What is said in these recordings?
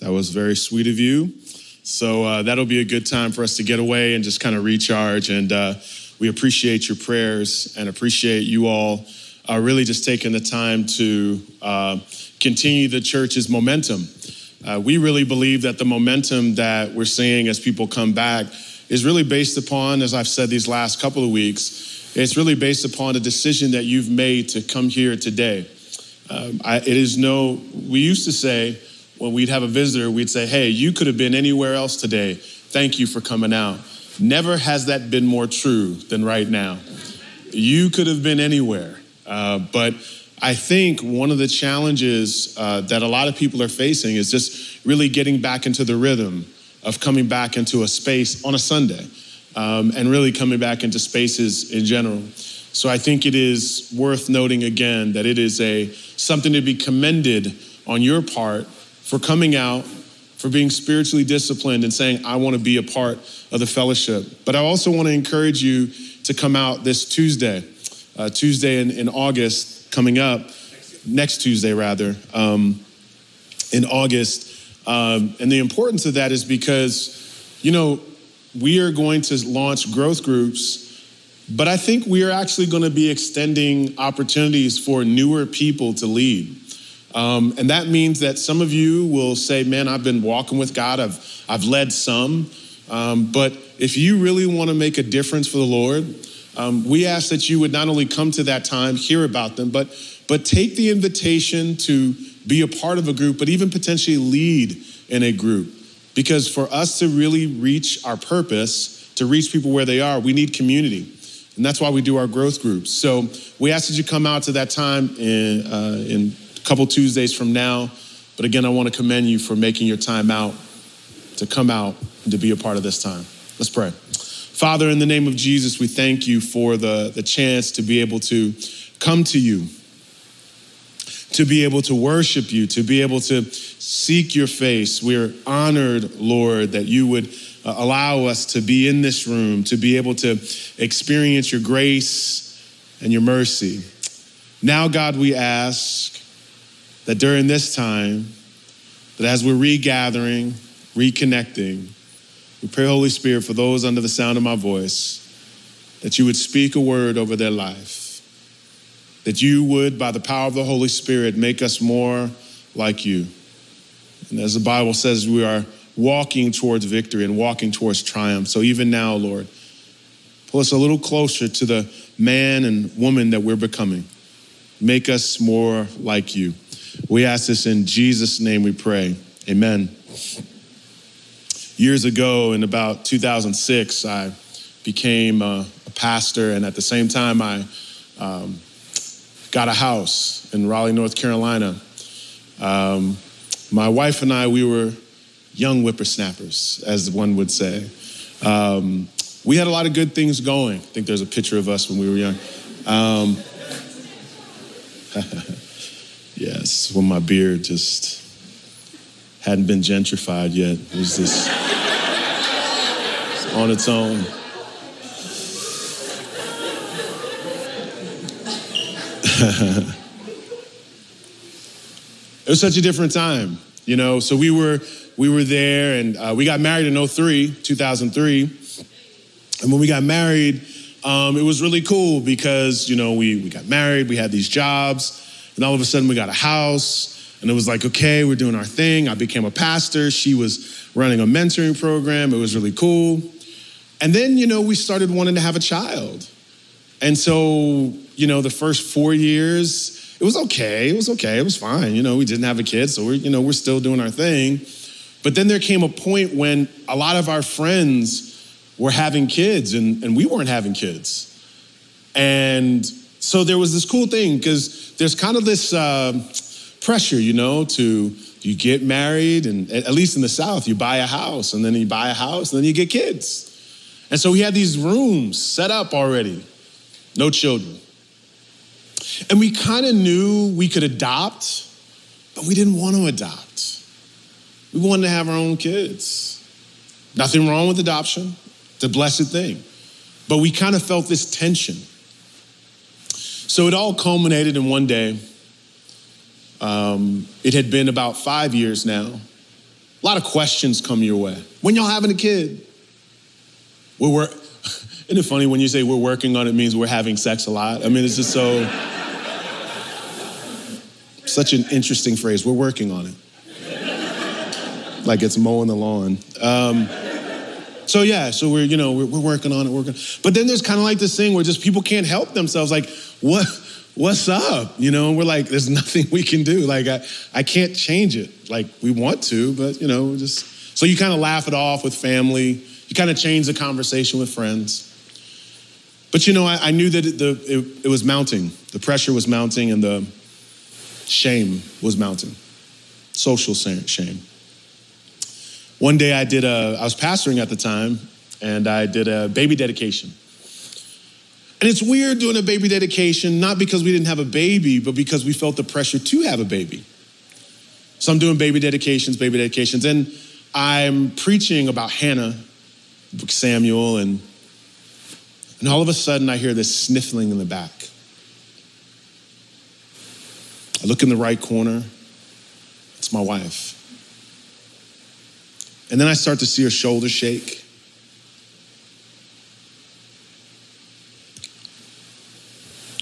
That was very sweet of you. So uh, that'll be a good time for us to get away and just kind of recharge. And uh, we appreciate your prayers and appreciate you all uh, really just taking the time to uh, continue the church's momentum. Uh, we really believe that the momentum that we're seeing as people come back is really based upon, as I've said these last couple of weeks, it's really based upon a decision that you've made to come here today. Um, I, it is no, we used to say when we'd have a visitor, we'd say, hey, you could have been anywhere else today. Thank you for coming out. Never has that been more true than right now. You could have been anywhere. Uh, but I think one of the challenges uh, that a lot of people are facing is just really getting back into the rhythm of coming back into a space on a Sunday um, and really coming back into spaces in general. So I think it is worth noting again that it is a something to be commended on your part for coming out for being spiritually disciplined and saying, I want to be a part of the fellowship. But I also want to encourage you to come out this Tuesday, uh, Tuesday in, in, August, coming up, next Tuesday rather, um, in August. Um, and the importance of that is because, you know, we are going to launch growth groups. But I think we are actually going to be extending opportunities for newer people to lead. Um, and that means that some of you will say, Man, I've been walking with God, I've, I've led some. Um, but if you really want to make a difference for the Lord, um, we ask that you would not only come to that time, hear about them, but, but take the invitation to be a part of a group, but even potentially lead in a group. Because for us to really reach our purpose, to reach people where they are, we need community. And that's why we do our growth groups. So we ask that you come out to that time in, uh, in a couple Tuesdays from now. But again, I want to commend you for making your time out to come out and to be a part of this time. Let's pray. Father, in the name of Jesus, we thank you for the, the chance to be able to come to you, to be able to worship you, to be able to seek your face. We're honored, Lord, that you would uh, allow us to be in this room, to be able to experience your grace and your mercy. Now, God, we ask that during this time, that as we're regathering, reconnecting, we pray, Holy Spirit, for those under the sound of my voice, that you would speak a word over their life, that you would, by the power of the Holy Spirit, make us more like you. And as the Bible says, we are walking towards victory and walking towards triumph. So even now, Lord, pull us a little closer to the man and woman that we're becoming. Make us more like you. We ask this in Jesus' name we pray. Amen. Years ago, in about 2006, I became a, a pastor, and at the same time, I um, got a house in Raleigh, North Carolina. Um, my wife and I, we were young whippersnappers, as one would say. Um, we had a lot of good things going. I think there's a picture of us when we were young. Yes, when my beard just hadn't been gentrified yet. It was just on its own. it was such a different time, you know. So we were we were there, and uh, we got married in 03, 2003. And when we got married, um, it was really cool because you know we we got married, we had these jobs. And all of a sudden, we got a house. And it was like, okay, we're doing our thing. I became a pastor. She was running a mentoring program. It was really cool. And then, you know, we started wanting to have a child. And so, you know, the first four years, it was okay. It was okay. It was fine. You know, we didn't have a kid, so we're, you know, we're still doing our thing. But then there came a point when a lot of our friends were having kids and, and we weren't having kids. And so there was this cool thing because there's kind of this uh, pressure, you know, to you get married, and at least in the South, you buy a house, and then you buy a house, and then you get kids. And so we had these rooms set up already, no children. And we kind of knew we could adopt, but we didn't want to adopt. We wanted to have our own kids. Nothing wrong with adoption, it's a blessed thing. But we kind of felt this tension. So it all culminated in one day. Um, it had been about five years now. A lot of questions come your way. When y'all having a kid? We're work. Isn't it funny when you say we're working on it means we're having sex a lot? I mean, it's just so such an interesting phrase. We're working on it. Like it's mowing the lawn. Um, so yeah, so we're you know we're, we're working on it, working. But then there's kind of like this thing where just people can't help themselves. Like what? What's up? You know, we're like, there's nothing we can do. Like I, I can't change it. Like we want to, but you know, just so you kind of laugh it off with family. You kind of change the conversation with friends. But you know, I, I knew that it, the, it, it was mounting. The pressure was mounting, and the shame was mounting. Social shame. One day I did a, I was pastoring at the time, and I did a baby dedication. And it's weird doing a baby dedication, not because we didn't have a baby, but because we felt the pressure to have a baby. So I'm doing baby dedications, baby dedications, and I'm preaching about Hannah, Samuel, and, and all of a sudden I hear this sniffling in the back. I look in the right corner, it's my wife. And then I start to see her shoulder shake.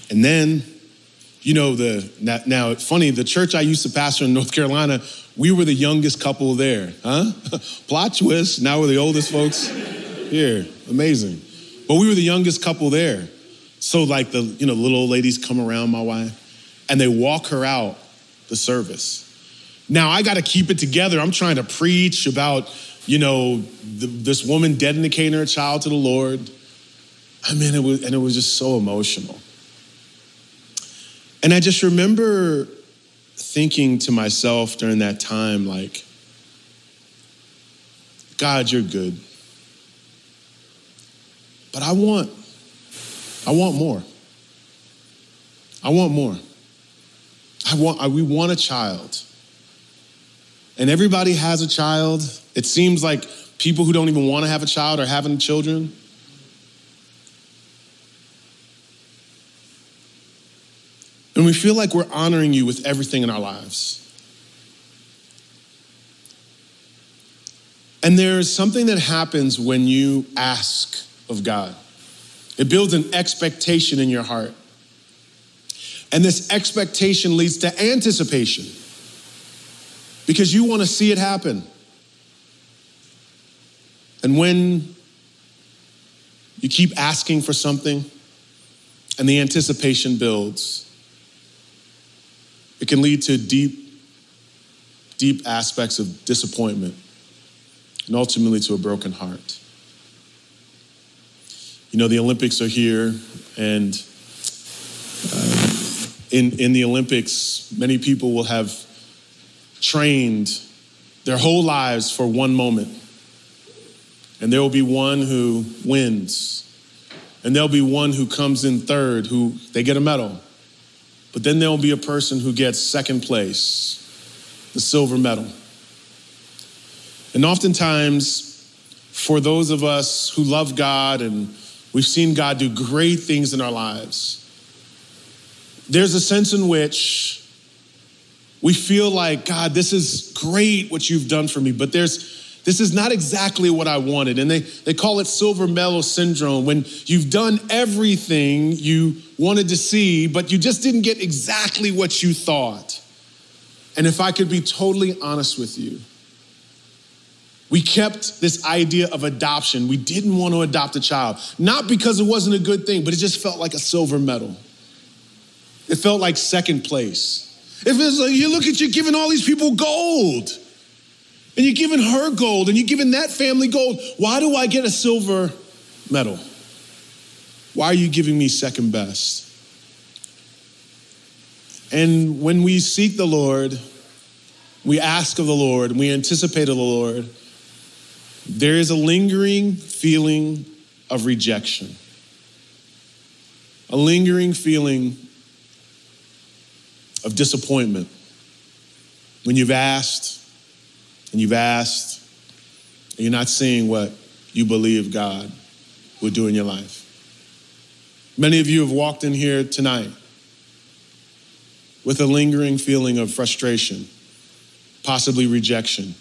And then, you know, the now, now funny, the church I used to pastor in North Carolina, we were the youngest couple there, huh? Plot twist, now we're the oldest folks here. Amazing. But we were the youngest couple there. So like the, you know, little old ladies come around my wife and they walk her out the service. Now I got to keep it together. I'm trying to preach about, you know, the, this woman dedicating her child to the Lord. I mean, it was, and it was just so emotional. And I just remember thinking to myself during that time, like, God, you're good. But I want, I want more. I want more. I want, I, we want a child and everybody has a child. It seems like people who don't even want to have a child are having children. And we feel like we're honoring you with everything in our lives. And there's something that happens when you ask of God. It builds an expectation in your heart. And this expectation leads to anticipation because you want to see it happen. And when you keep asking for something and the anticipation builds, it can lead to deep, deep aspects of disappointment and ultimately to a broken heart. You know, the Olympics are here, and uh, in, in the Olympics, many people will have trained their whole lives for one moment. And there will be one who wins. And there'll be one who comes in third, who they get a medal. But then there'll be a person who gets second place, the silver medal. And oftentimes, for those of us who love God and we've seen God do great things in our lives, there's a sense in which we feel like, God, this is great what you've done for me, but there's this is not exactly what I wanted. And they, they call it silver medal syndrome when you've done everything you wanted to see, but you just didn't get exactly what you thought. And if I could be totally honest with you, we kept this idea of adoption. We didn't want to adopt a child, not because it wasn't a good thing, but it just felt like a silver medal. It felt like second place. If it's like you look at you giving all these people gold, and you're giving her gold, and you're giving that family gold, why do I get a silver medal? Why are you giving me second best? And when we seek the Lord, we ask of the Lord, we anticipate of the Lord, there is a lingering feeling of rejection, a lingering feeling of disappointment when you've asked and you've asked and you're not seeing what you believe God would do in your life. Many of you have walked in here tonight with a lingering feeling of frustration, possibly rejection,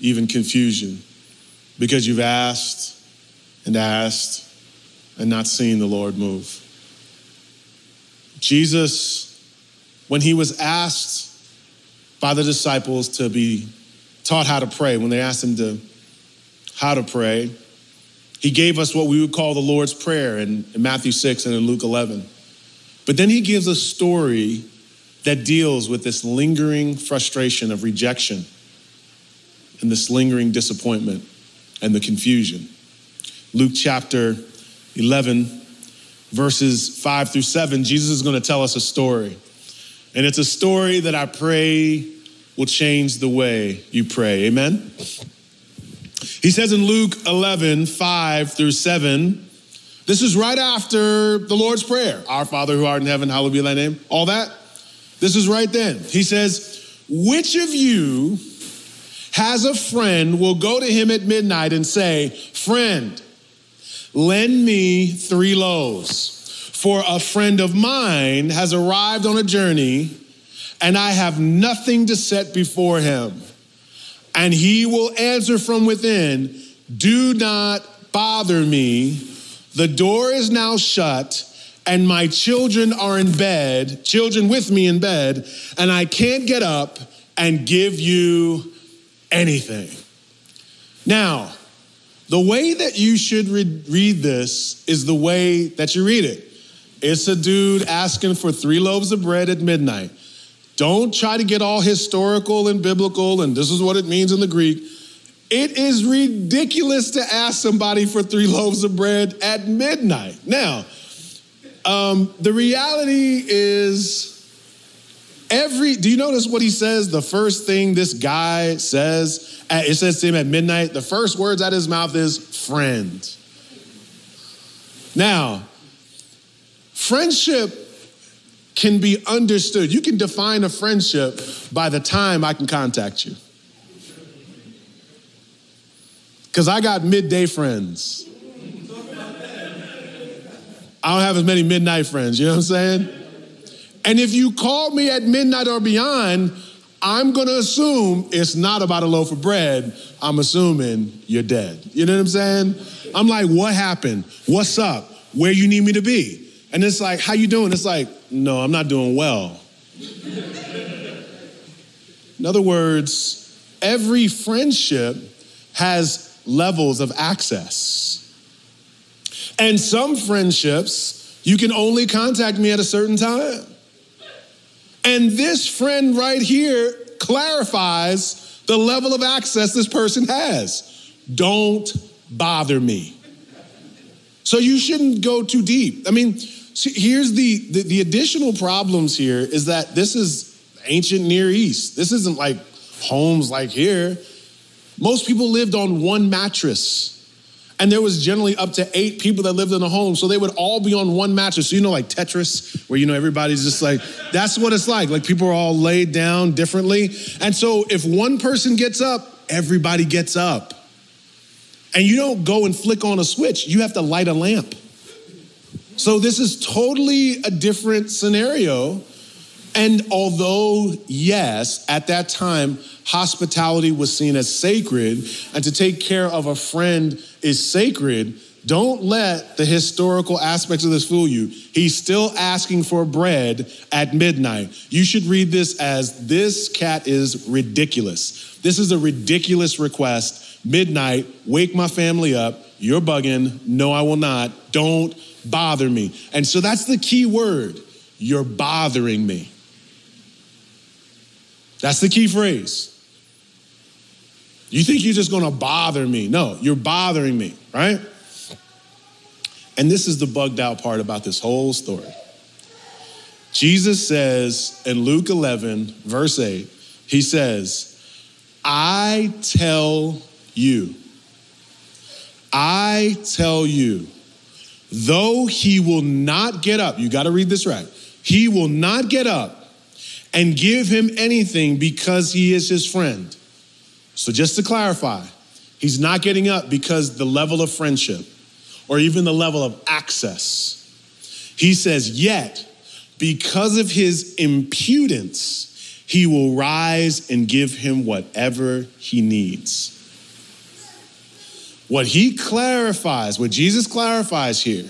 even confusion, because you've asked and asked and not seen the Lord move. Jesus, when he was asked by the disciples to be taught how to pray, when they asked him to how to pray, he gave us what we would call the Lord's Prayer in, in Matthew 6 and in Luke 11. But then he gives a story that deals with this lingering frustration of rejection and this lingering disappointment and the confusion. Luke chapter 11, verses 5 through 7, Jesus is going to tell us a story. And it's a story that I pray will change the way you pray. Amen? He says in Luke 11, 5 through 7, this is right after the Lord's Prayer Our Father who art in heaven, hallowed be thy name. All that. This is right then. He says, Which of you has a friend will go to him at midnight and say, Friend, lend me three loaves, for a friend of mine has arrived on a journey and I have nothing to set before him. And he will answer from within, Do not bother me. The door is now shut and my children are in bed, children with me in bed, and I can't get up and give you anything. Now, the way that you should read, this is the way that you read it. It's a dude asking for three loaves of bread at midnight. Don't try to get all historical and biblical, and this is what it means in the Greek. It is ridiculous to ask somebody for three loaves of bread at midnight. Now, um, the reality is every, do you notice what he says? The first thing this guy says, it says to him at midnight, the first words out of his mouth is friend. Now, friendship can be understood. You can define a friendship by the time I can contact you. Because I got midday friends. I don't have as many midnight friends, you know what I'm saying? And if you call me at midnight or beyond, I'm gonna assume it's not about a loaf of bread. I'm assuming you're dead. You know what I'm saying? I'm like, what happened? What's up? Where you need me to be? And it's like, how you doing? It's like, no, I'm not doing well. In other words, every friendship has levels of access. And some friendships, you can only contact me at a certain time. And this friend right here clarifies the level of access this person has. Don't bother me. So you shouldn't go too deep. I mean, see, here's the, the, the additional problems here is that this is ancient Near East. This isn't like homes like here. Most people lived on one mattress. And there was generally up to eight people that lived in a home. So they would all be on one mattress. So, you know, like Tetris, where, you know, everybody's just like, that's what it's like. Like people are all laid down differently. And so if one person gets up, everybody gets up. And you don't go and flick on a switch, you have to light a lamp. So this is totally a different scenario. And although, yes, at that time, hospitality was seen as sacred, and to take care of a friend is sacred, don't let the historical aspects of this fool you. He's still asking for bread at midnight. You should read this as this cat is ridiculous. This is a ridiculous request. Midnight, wake my family up. You're bugging. No, I will not. Don't bother me. And so that's the key word. You're bothering me. That's the key phrase. You think you're just gonna bother me. No, you're bothering me, right? And this is the bugged out part about this whole story. Jesus says in Luke 11, verse 8, He says, I tell you, I tell you, though he will not get up, you got to read this right, he will not get up and give him anything because he is his friend. So, just to clarify, he's not getting up because the level of friendship or even the level of access. He says, Yet, because of his impudence, he will rise and give him whatever he needs. What he clarifies, what Jesus clarifies here,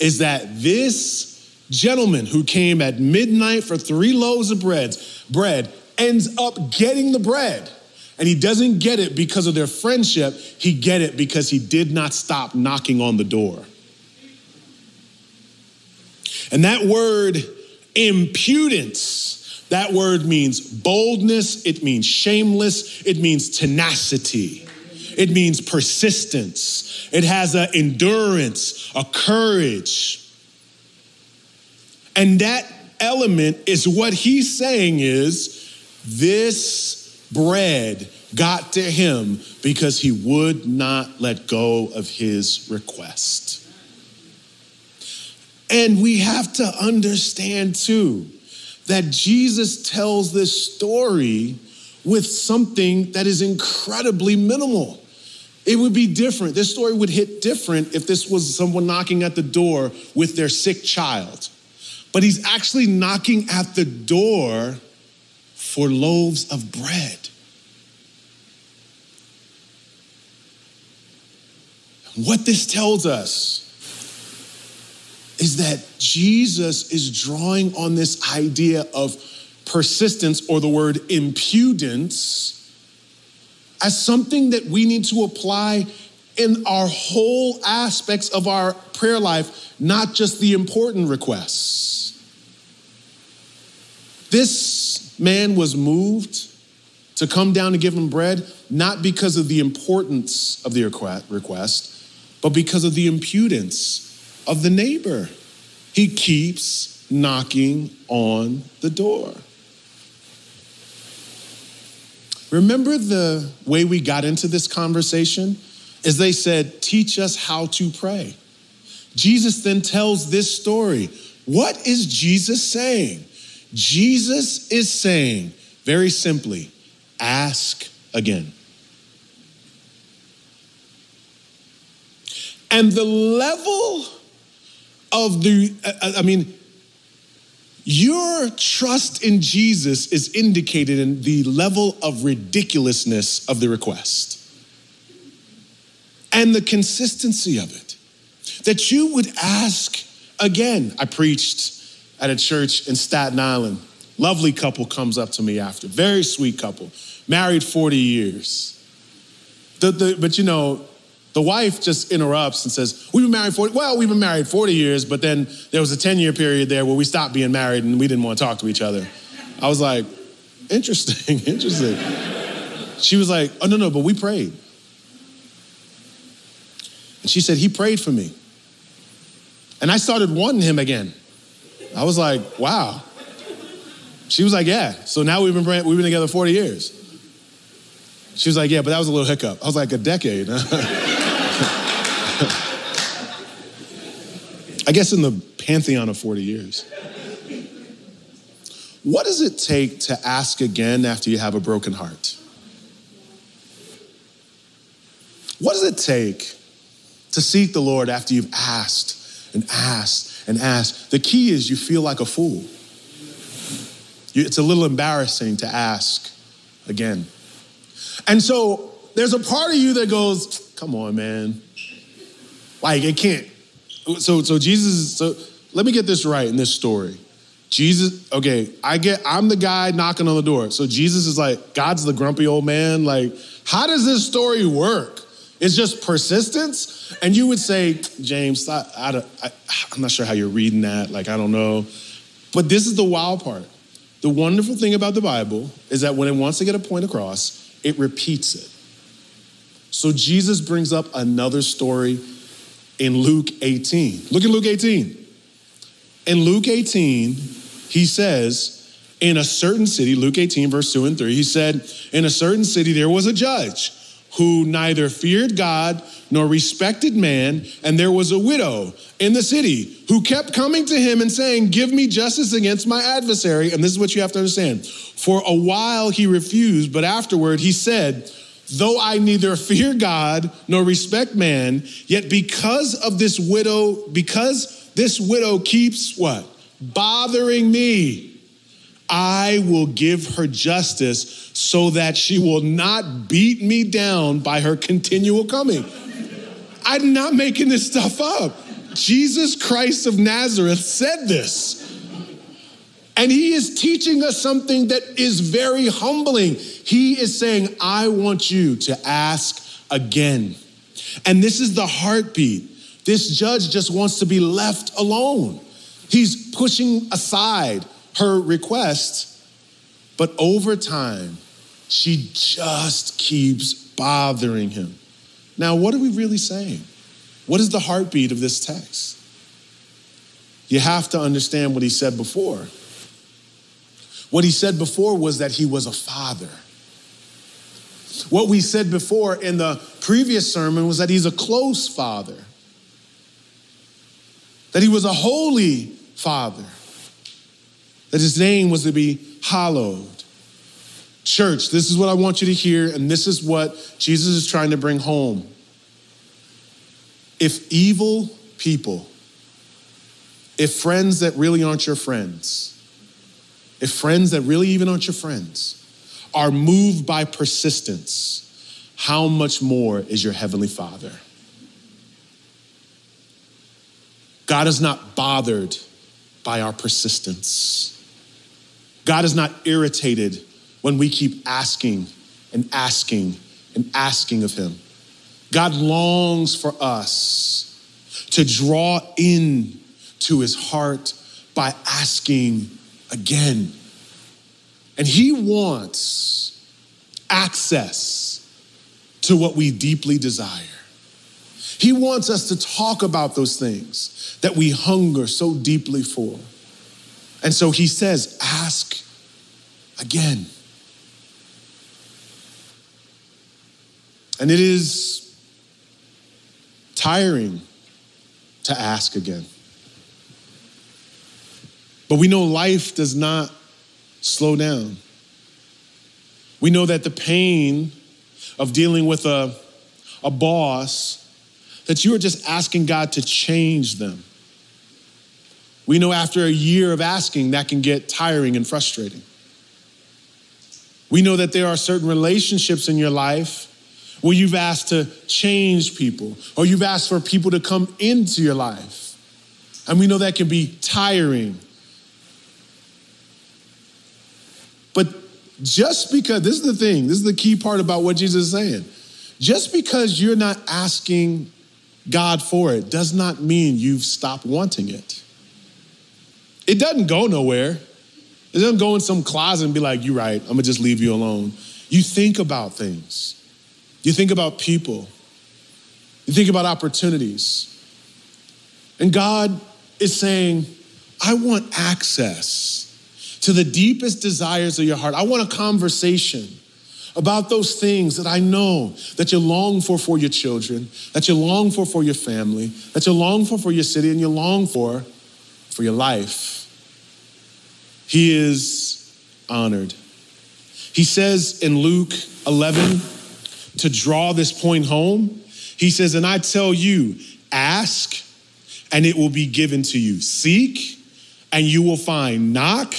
is that this gentleman who came at midnight for three loaves of bread, bread ends up getting the bread. And he doesn't get it because of their friendship, he get it because he did not stop knocking on the door. And that word impudence, that word means boldness, it means shameless, it means tenacity. It means persistence. It has an endurance, a courage. And that element is what he's saying is this bread got to him because he would not let go of his request. And we have to understand too that Jesus tells this story with something that is incredibly minimal. It would be different. This story would hit different if this was someone knocking at the door with their sick child. But he's actually knocking at the door for loaves of bread. What this tells us is that Jesus is drawing on this idea of persistence or the word impudence as something that we need to apply in our whole aspects of our prayer life, not just the important requests. This man was moved to come down and give him bread, not because of the importance of the request, but because of the impudence of the neighbor. He keeps knocking on the door. Remember the way we got into this conversation? Is they said, Teach us how to pray. Jesus then tells this story. What is Jesus saying? Jesus is saying, very simply, ask again. And the level of the, I mean, your trust in Jesus is indicated in the level of ridiculousness of the request and the consistency of it. That you would ask again. I preached at a church in Staten Island. Lovely couple comes up to me after, very sweet couple, married 40 years. The, the, but you know, the wife just interrupts and says, We've been married 40, well, we've been married 40 years, but then there was a 10 year period there where we stopped being married and we didn't want to talk to each other. I was like, Interesting, interesting. She was like, Oh, no, no, but we prayed. And she said, He prayed for me. And I started wanting him again. I was like, Wow. She was like, Yeah. So now we've been, praying, we've been together 40 years. She was like, Yeah, but that was a little hiccup. I was like, A decade. I guess in the pantheon of 40 years. What does it take to ask again after you have a broken heart? What does it take to seek the Lord after you've asked and asked and asked? The key is you feel like a fool. It's a little embarrassing to ask again. And so there's a part of you that goes, come on, man. Like it can't. So so Jesus. So let me get this right in this story. Jesus. Okay, I get. I'm the guy knocking on the door. So Jesus is like God's the grumpy old man. Like how does this story work? It's just persistence. And you would say, James, I, I, I, I'm not sure how you're reading that. Like I don't know. But this is the wild part. The wonderful thing about the Bible is that when it wants to get a point across, it repeats it. So Jesus brings up another story in Luke 18. Look at Luke 18. In Luke 18, he says, in a certain city, Luke 18, verse 2 and 3, he said, In a certain city there was a judge who neither feared God nor respected man, and there was a widow in the city who kept coming to him and saying, Give me justice against my adversary. And this is what you have to understand. For a while he refused, but afterward he said, Though I neither fear God nor respect man, yet because of this widow, because this widow keeps what? Bothering me I will give her justice so that she will not beat me down by her continual coming. I'm not making this stuff up. Jesus Christ of Nazareth said this. And he is teaching us something that is very humbling. He is saying, I want you to ask again. And this is the heartbeat. This judge just wants to be left alone. He's pushing aside her request, but over time, she just keeps bothering him. Now, what are we really saying? What is the heartbeat of this text? You have to understand what he said before. What he said before was that he was a father. What we said before in the previous sermon was that he's a close father, that he was a holy father that his name was to be hallowed. Church, this is what I want you to hear, and this is what Jesus is trying to bring home. If evil people, if friends that really aren't your friends, if friends that really even aren't your friends are moved by persistence, how much more is your Heavenly Father? God is not bothered by our persistence. God is not irritated when we keep asking and asking and asking of Him. God longs for us to draw in to His heart by asking again. And He wants access to what we deeply desire. He wants us to talk about those things that we hunger so deeply for. And so he says, ask again. And it is tiring to ask again. But we know life does not slow down. We know that the pain of dealing with a, a boss, that you are just asking God to change them. We know after a year of asking, that can get tiring and frustrating. We know that there are certain relationships in your life where you've asked to change people or you've asked for people to come into your life. And we know that can be tiring. But just because, this is the thing, this is the key part about what Jesus is saying. Just because you're not asking God for it does not mean you've stopped wanting it. It doesn't go nowhere. It doesn't go in some closet and be like, you're right, I'm gonna just leave you alone. You think about things, you think about people, you think about opportunities. And God is saying, I want access to the deepest desires of your heart. I want a conversation about those things that I know that you long for for your children, that you long for for your family, that you long for for your city, and you long for for your life. He is honored. He says in Luke 11, to draw this point home, he says, And I tell you, ask, and it will be given to you. Seek, and you will find. Knock,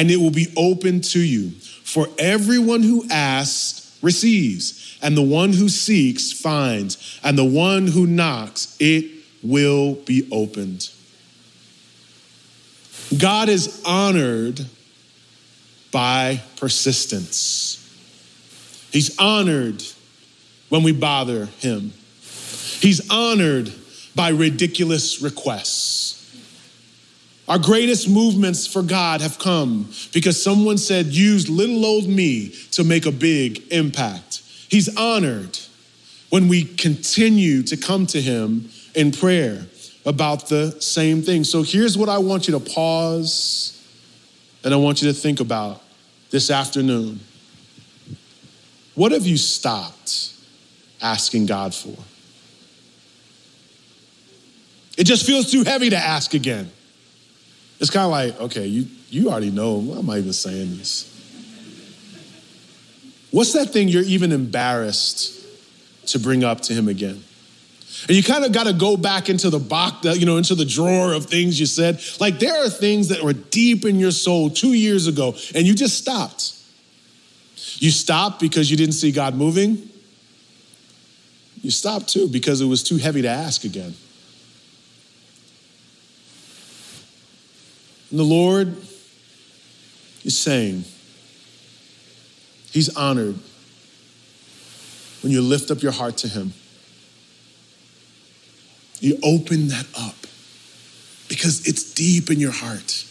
and it will be open to you. For everyone who asks receives, and the one who seeks finds, and the one who knocks, it will be opened. God is honored by persistence. He's honored when we bother him. He's honored by ridiculous requests. Our greatest movements for God have come because someone said, use little old me to make a big impact. He's honored when we continue to come to him in prayer about the same thing. So here's what I want you to pause And I want you to think about this afternoon. What have you stopped asking God for? It just feels too heavy to ask again. It's kind of like, okay, you, you already know. Why am I even saying this? What's that thing you're even embarrassed to bring up to him again? And you kind of got to go back into the box, you know, into the drawer of things you said. Like there are things that were deep in your soul two years ago, and you just stopped. You stopped because you didn't see God moving. You stopped too because it was too heavy to ask again. And the Lord is saying, He's honored when you lift up your heart to Him. You open that up because it's deep in your heart.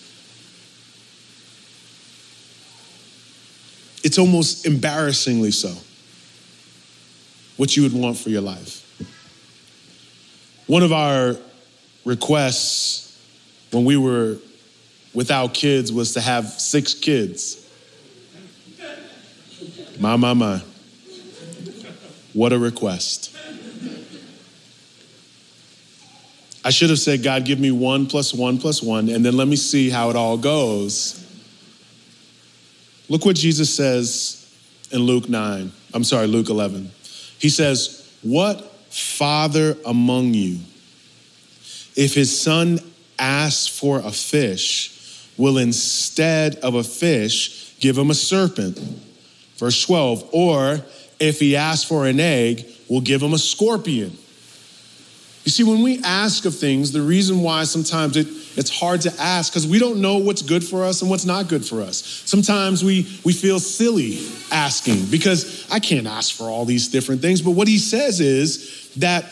It's almost embarrassingly so what you would want for your life. One of our requests when we were without kids was to have six kids. My, my, my. What a request. I should have said, God, give me one plus one plus one, and then let me see how it all goes. Look what Jesus says in Luke 9. I'm sorry, Luke 11. He says, What father among you, if his son asks for a fish, will instead of a fish give him a serpent? Verse 12. Or if he asks for an egg, we'll give him a scorpion. You see, when we ask of things, the reason why sometimes it, it's hard to ask because we don't know what's good for us and what's not good for us. Sometimes we, we feel silly asking because I can't ask for all these different things. But what he says is that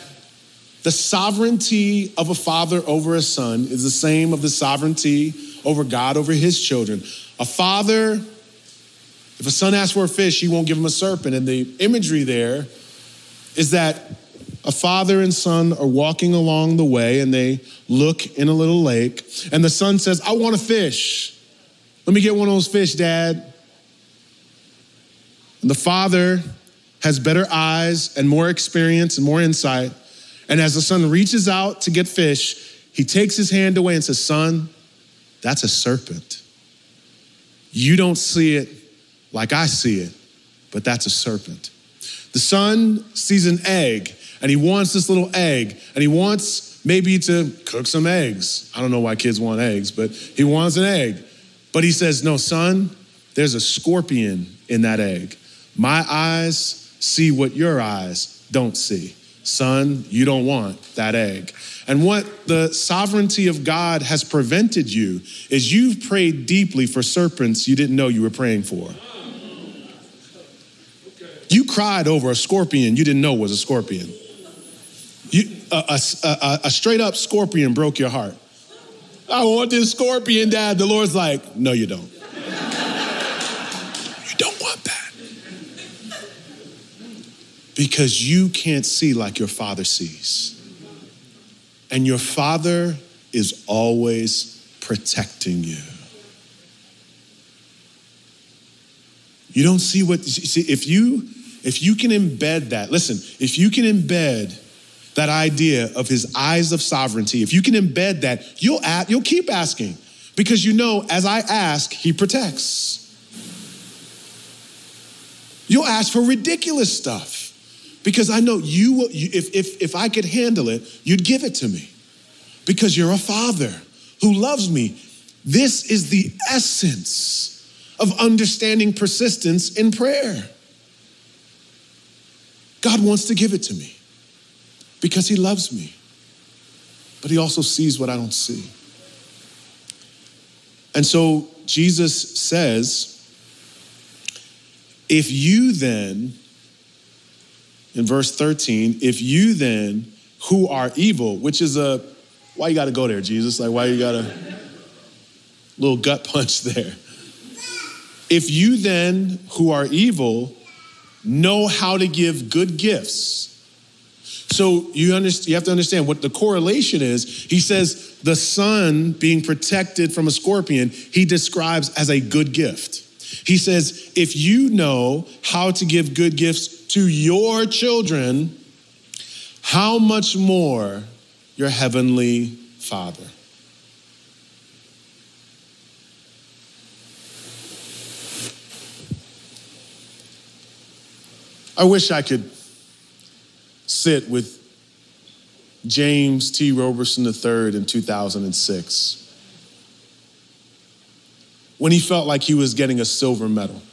the sovereignty of a father over a son is the same of the sovereignty over God over his children. A father, if a son asks for a fish, he won't give him a serpent. And the imagery there is that a father and son are walking along the way and they look in a little lake, and the son says, I want a fish. Let me get one of those fish, Dad. And the father has better eyes and more experience and more insight. And as the son reaches out to get fish, he takes his hand away and says, Son, that's a serpent. You don't see it like I see it, but that's a serpent. The son sees an egg and he wants this little egg, and he wants maybe to cook some eggs. I don't know why kids want eggs, but he wants an egg. But he says, No, son, there's a scorpion in that egg. My eyes see what your eyes don't see. Son, you don't want that egg. And what the sovereignty of God has prevented you is you've prayed deeply for serpents you didn't know you were praying for. You cried over a scorpion you didn't know was a scorpion. You, a, a, a, straight up scorpion broke your heart. I want this scorpion, Dad. The Lord's like, no, you don't Because you can't see like your father sees. And your father is always protecting you. You don't see what, see, if you, if you can embed that, listen, if you can embed that idea of his eyes of sovereignty, if you can embed that, you'll, ask, you'll keep asking because you know as I ask, he protects. You'll ask for ridiculous stuff because I know you will, if, if, if I could handle it, you'd give it to me because you're a father who loves me. This is the essence of understanding persistence in prayer. God wants to give it to me because he loves me. But he also sees what I don't see. And so Jesus says, if you then, in verse 13, if you then who are evil, which is a, why you gotta go there, Jesus? Like, why you gotta, little gut punch there. If you then who are evil know how to give good gifts So you, understand, you have to understand what the correlation is. He says the son being protected from a scorpion, he describes as a good gift. He says, if you know how to give good gifts to your children, how much more your heavenly Father? I wish I could sit with James T. Roberson III in 2006 when he felt like he was getting a silver medal.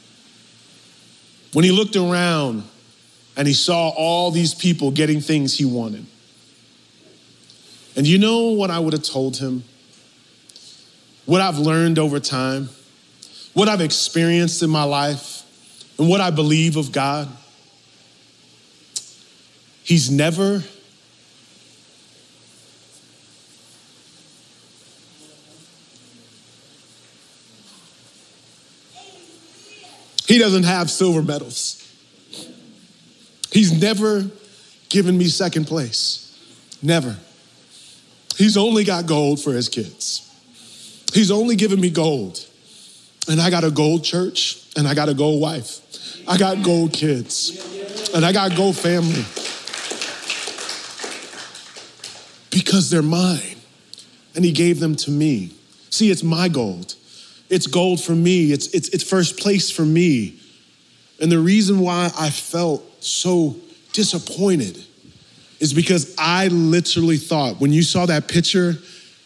When he looked around and he saw all these people getting things he wanted. And you know what I would have told him? What I've learned over time, what I've experienced in my life, and what I believe of God? He's never He doesn't have silver medals. He's never given me second place. Never. He's only got gold for his kids. He's only given me gold. And I got a gold church and I got a gold wife. I got gold kids and I got gold family. because they're mine. And he gave them to me. See, it's my gold. It's gold for me. It's, it's, it's first place for me. And the reason why I felt so disappointed is because I literally thought when you saw that picture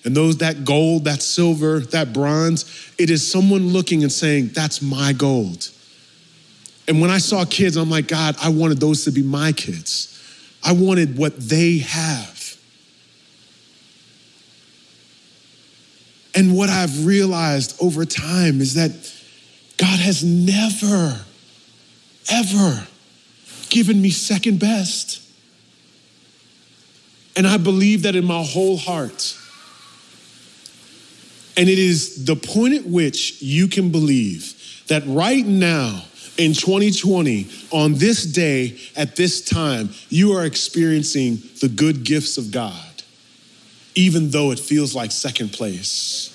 and those that gold, that silver, that bronze, it is someone looking and saying, That's my gold. And when I saw kids, I'm like, God, I wanted those to be my kids. I wanted what they have. And what I've realized over time is that God has never, ever given me second best. And I believe that in my whole heart. And it is the point at which you can believe that right now, in 2020, on this day, at this time, you are experiencing the good gifts of God even though it feels like second place,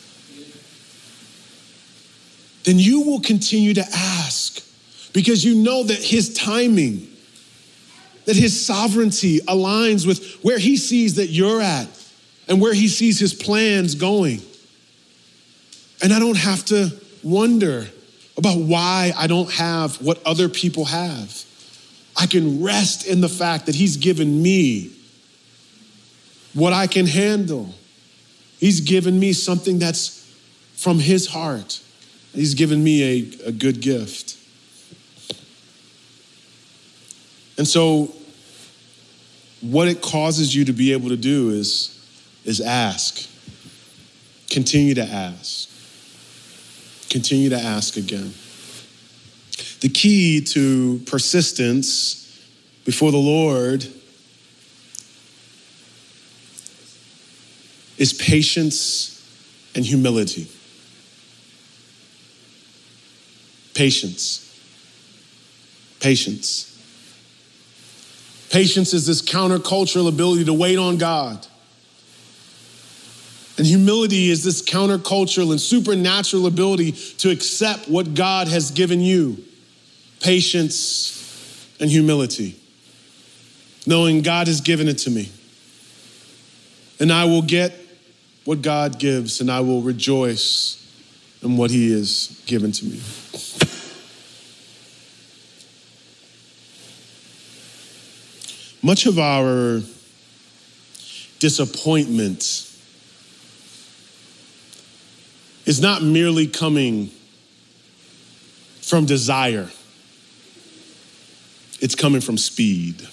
then you will continue to ask because you know that His timing, that His sovereignty aligns with where He sees that you're at and where He sees His plans going. And I don't have to wonder about why I don't have what other people have. I can rest in the fact that He's given me what I can handle. He's given me something that's from His heart. He's given me a, a good gift. And so, what it causes you to be able to do is, is ask. Continue to ask. Continue to ask again. The key to persistence before the Lord is patience and humility. Patience. Patience. Patience is this countercultural ability to wait on God. And humility is this countercultural and supernatural ability to accept what God has given you. Patience and humility. Knowing God has given it to me. And I will get what God gives, and I will rejoice in what He has given to me. Much of our disappointment is not merely coming from desire, it's coming from speed.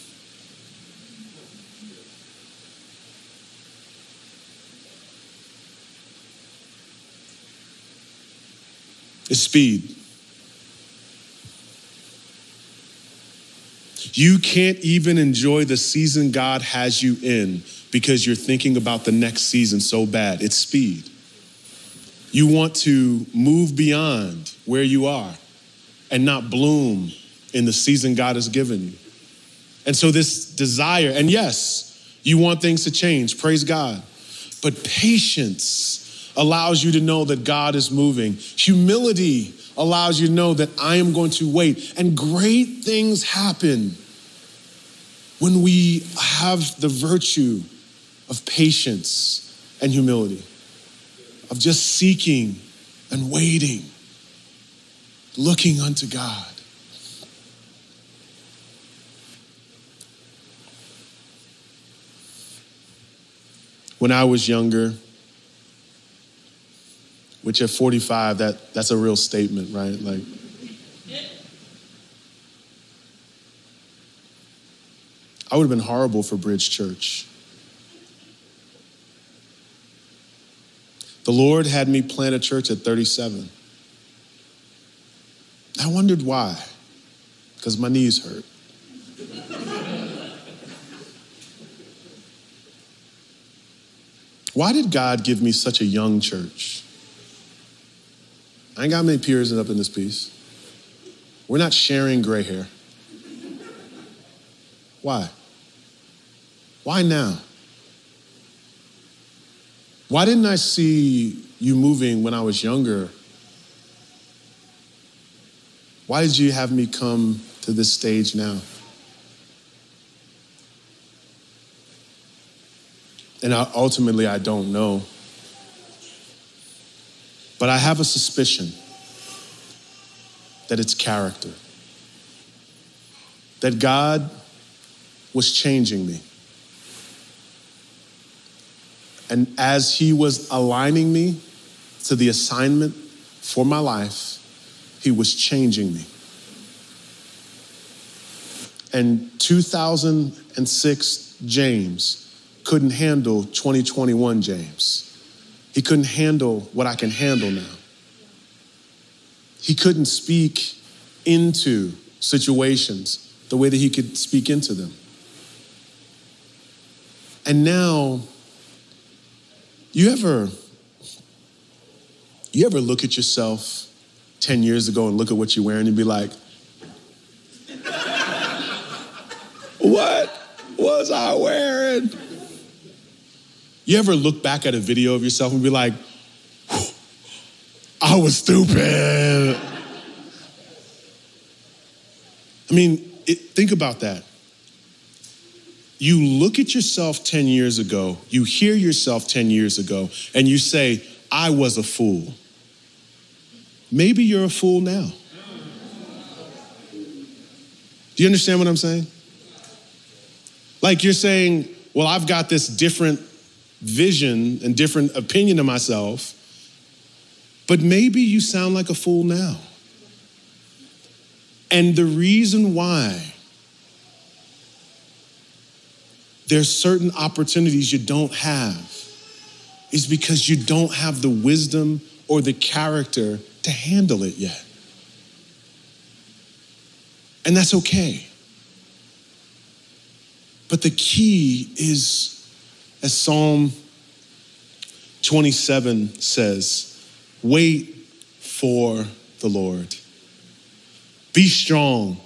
is speed. You can't even enjoy the season God has you in because you're thinking about the next season so bad. It's speed. You want to move beyond where you are and not bloom in the season God has given you. And so, this desire, and yes, you want things to change, praise God. But patience allows you to know that God is moving. Humility allows you to know that I am going to wait. And great things happen when we have the virtue of patience and humility, of just seeking and waiting, looking unto God. When I was younger, which at 45, that, that's a real statement, right? Like, I would have been horrible for Bridge Church. The Lord had me plant a church at 37. I wondered why, because my knees hurt. why did God give me such a young church? I ain't got many peers up in this piece. We're not sharing gray hair. Why? Why now? Why didn't I see you moving when I was younger? Why did you have me come to this stage now? And ultimately, I don't know. But I have a suspicion that it's character. That God was changing me. And as He was aligning me to the assignment for my life, He was changing me. And 2006 James couldn't handle 2021 James. He couldn't handle what I can handle now. He couldn't speak into situations the way that he could speak into them. And now you ever you ever look at yourself 10 years ago and look at what you're wearing and be like, what was I wearing? You ever look back at a video of yourself and be like, I was stupid? I mean, it, think about that. You look at yourself 10 years ago, you hear yourself 10 years ago, and you say, I was a fool. Maybe you're a fool now. Do you understand what I'm saying? Like you're saying, well, I've got this different vision and different opinion of myself, but maybe you sound like a fool now. And the reason why there's certain opportunities you don't have is because you don't have the wisdom or the character to handle it yet. And that's okay. But the key is, as Psalm 27 says, wait for the Lord. Be strong.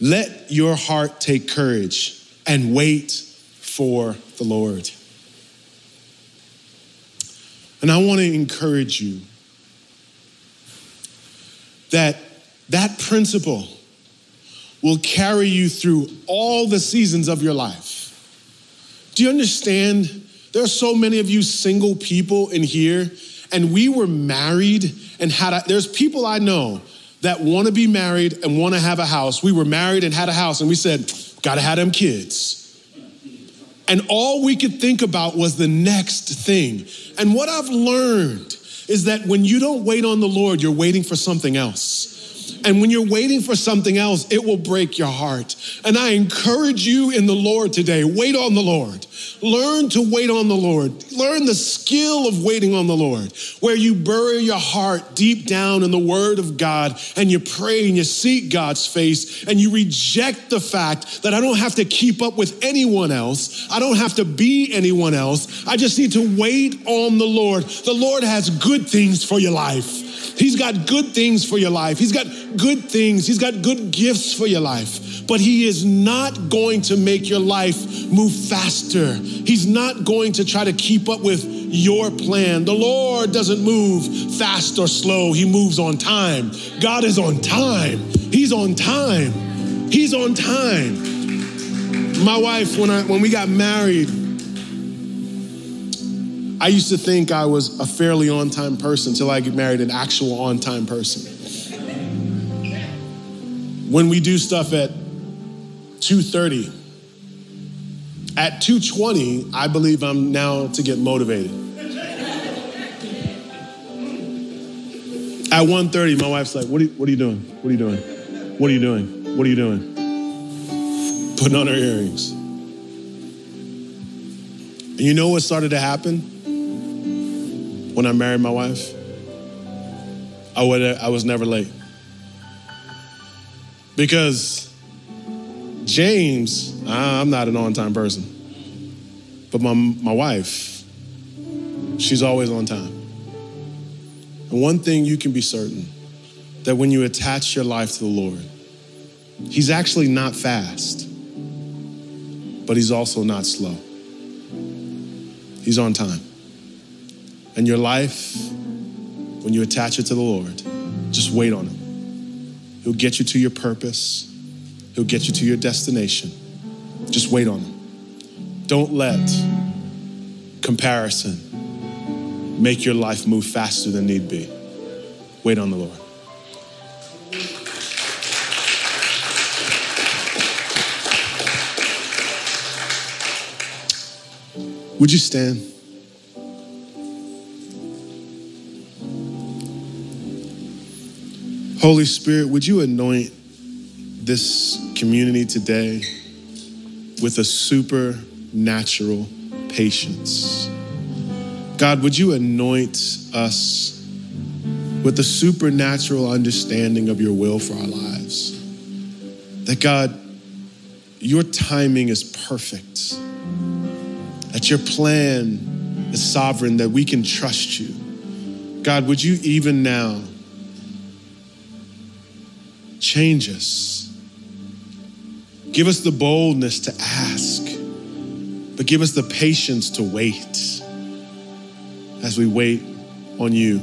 Let your heart take courage and wait for the Lord. And I want to encourage you that that principle will carry you through all the seasons of your life. Do you understand? There are so many of you single people in here, and we were married and had a, there's people I know that want to be married and want to have a house. We were married and had a house, and we said, gotta have them kids. And all we could think about was the next thing. And what I've learned is that when you don't wait on the Lord, you're waiting for something else. And when you're waiting for something else, it will break your heart. And I encourage you in the Lord today wait on the Lord. Learn to wait on the Lord. Learn the skill of waiting on the Lord, where you bury your heart deep down in the Word of God and you pray and you seek God's face and you reject the fact that I don't have to keep up with anyone else. I don't have to be anyone else. I just need to wait on the Lord. The Lord has good things for your life. He's got good things for your life. He's got good things. He's got good gifts for your life. but He is not going to make your life move faster. He's not going to try to keep up with your plan. The Lord doesn't move fast or slow, He moves on time. God is on time. He's on time. He's on time. My wife, when, I, when we got married, I used to think I was a fairly on time person until I get married an actual on time person. When we do stuff at 2:30, at 2:20, I believe I'm now to get motivated. At 1:30, my wife's like, what are, you, what are you doing? What are you doing? What are you doing? What are you doing? Putting on her earrings. And you know what started to happen? when I married my wife, I, I was never late. Because James, I'm not an on time person, but my, my wife, she's always on time. And one thing you can be certain that when you attach your life to the Lord, He's actually not fast, but He's also not slow. He's on time. And your life, when you attach it to the Lord, just wait on Him. He'll get you to your purpose, He'll get you to your destination. Just wait on Him. Don't let comparison make your life move faster than need be. Wait on the Lord. Would you stand? Holy Spirit, would you anoint this community today with a supernatural patience? God, would you anoint us with a supernatural understanding of your will for our lives? That God, your timing is perfect, that your plan is sovereign, that we can trust you. God, would you even now Change us. Give us the boldness to ask, but give us the patience to wait as we wait on you.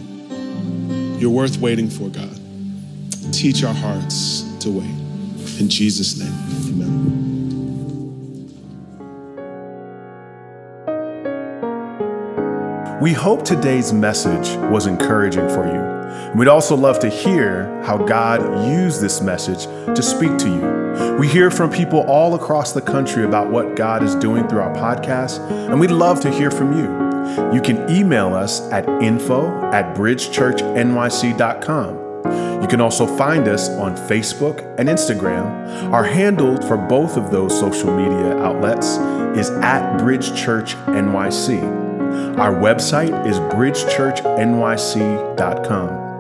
You're worth waiting for, God. Teach our hearts to wait. In Jesus' name, amen. We hope today's message was encouraging for you. We'd also love to hear how God used this message to speak to you. We hear from people all across the country about what God is doing through our podcast, and we'd love to hear from you. You can email us at info at bridgechurchnyc.com. You can also find us on Facebook and Instagram. Our handle for both of those social media outlets is at Bridge Church NYC. Our website is bridgechurchnyc.com.